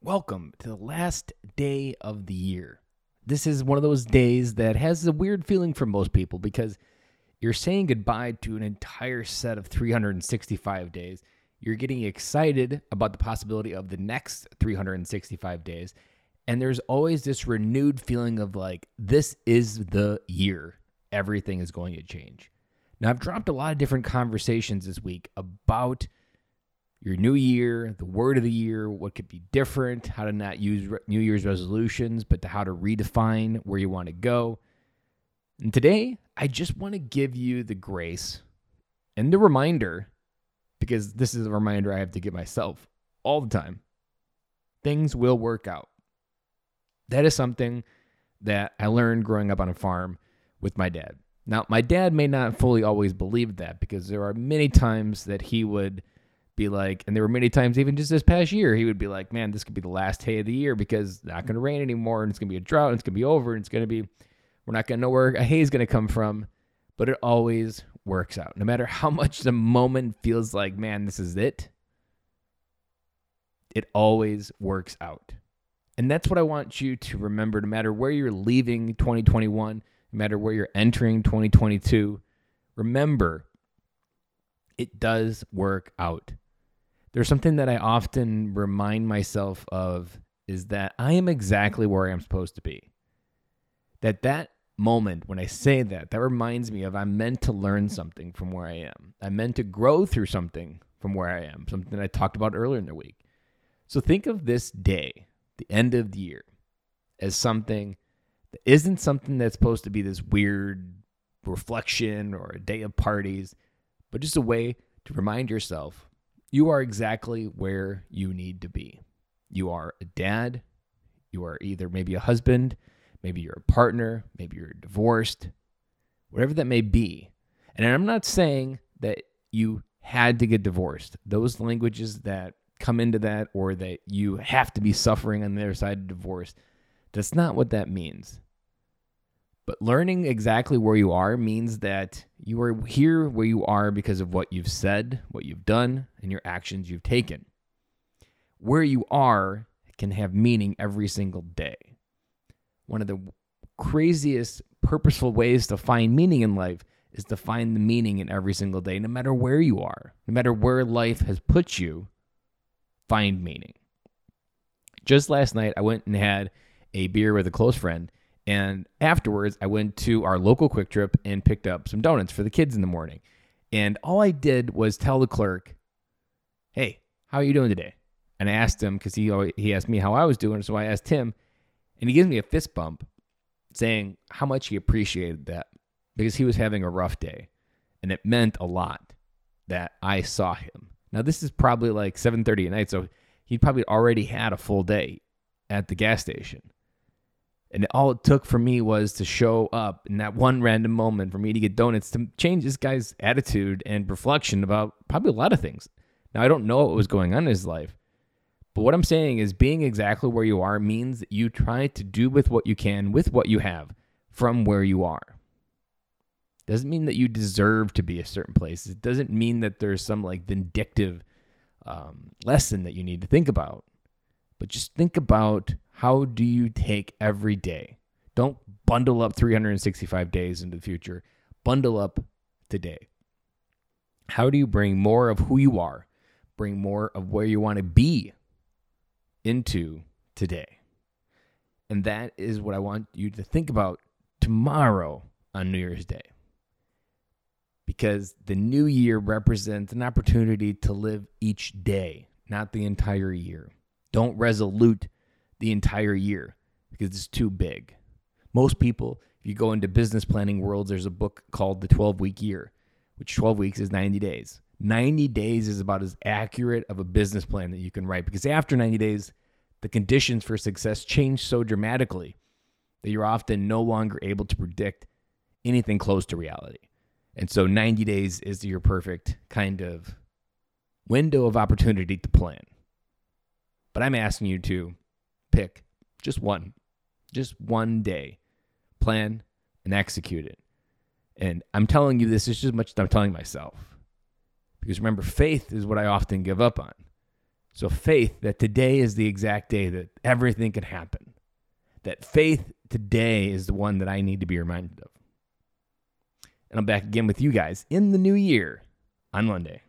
Welcome to the last day of the year. This is one of those days that has a weird feeling for most people because you're saying goodbye to an entire set of 365 days. You're getting excited about the possibility of the next 365 days. And there's always this renewed feeling of like, this is the year. Everything is going to change. Now, I've dropped a lot of different conversations this week about your new year, the word of the year, what could be different, how to not use re- New Year's resolutions, but to how to redefine where you want to go. And today, I just want to give you the grace and the reminder, because this is a reminder I have to give myself all the time things will work out. That is something that I learned growing up on a farm with my dad. Now, my dad may not fully always believe that because there are many times that he would be like, and there were many times, even just this past year, he would be like, man, this could be the last day of the year because it's not going to rain anymore and it's going to be a drought and it's going to be over and it's going to be, we're not going to know where a hay is going to come from. But it always works out. No matter how much the moment feels like, man, this is it, it always works out. And that's what I want you to remember no matter where you're leaving 2021, no matter where you're entering 2022. Remember, it does work out. There's something that I often remind myself of is that I am exactly where I'm supposed to be. That that moment when I say that, that reminds me of I'm meant to learn something from where I am. I'm meant to grow through something from where I am, something I talked about earlier in the week. So think of this day, the end of the year, as something that isn't something that's supposed to be this weird reflection or a day of parties, but just a way to remind yourself you are exactly where you need to be. You are a dad, you are either maybe a husband, maybe you're a partner, maybe you're divorced, whatever that may be. And I'm not saying that you had to get divorced. Those languages that come into that or that you have to be suffering on the other side of divorce, that's not what that means. But learning exactly where you are means that you are here where you are because of what you've said, what you've done, and your actions you've taken. Where you are can have meaning every single day. One of the craziest, purposeful ways to find meaning in life is to find the meaning in every single day, no matter where you are, no matter where life has put you, find meaning. Just last night, I went and had a beer with a close friend and afterwards, I went to our local QuikTrip and picked up some donuts for the kids in the morning. And all I did was tell the clerk, "Hey, how are you doing today?" And I asked him because he always, he asked me how I was doing, so I asked him, and he gives me a fist bump, saying how much he appreciated that because he was having a rough day, and it meant a lot that I saw him. Now this is probably like 7:30 at night, so he probably already had a full day at the gas station. And all it took for me was to show up in that one random moment for me to get donuts to change this guy's attitude and reflection about probably a lot of things. Now, I don't know what was going on in his life, but what I'm saying is being exactly where you are means that you try to do with what you can, with what you have, from where you are. Doesn't mean that you deserve to be a certain place. It doesn't mean that there's some like vindictive um, lesson that you need to think about. But just think about how do you take every day? Don't bundle up 365 days into the future. Bundle up today. How do you bring more of who you are, bring more of where you want to be into today? And that is what I want you to think about tomorrow on New Year's Day. Because the new year represents an opportunity to live each day, not the entire year. Don't resolute the entire year because it's too big. Most people, if you go into business planning worlds, there's a book called The 12 Week Year, which 12 weeks is 90 days. 90 days is about as accurate of a business plan that you can write because after 90 days, the conditions for success change so dramatically that you're often no longer able to predict anything close to reality. And so 90 days is your perfect kind of window of opportunity to plan. But I'm asking you to pick just one, just one day, plan and execute it. And I'm telling you this is just as much as I'm telling myself. Because remember, faith is what I often give up on. So, faith that today is the exact day that everything can happen. That faith today is the one that I need to be reminded of. And I'm back again with you guys in the new year on Monday.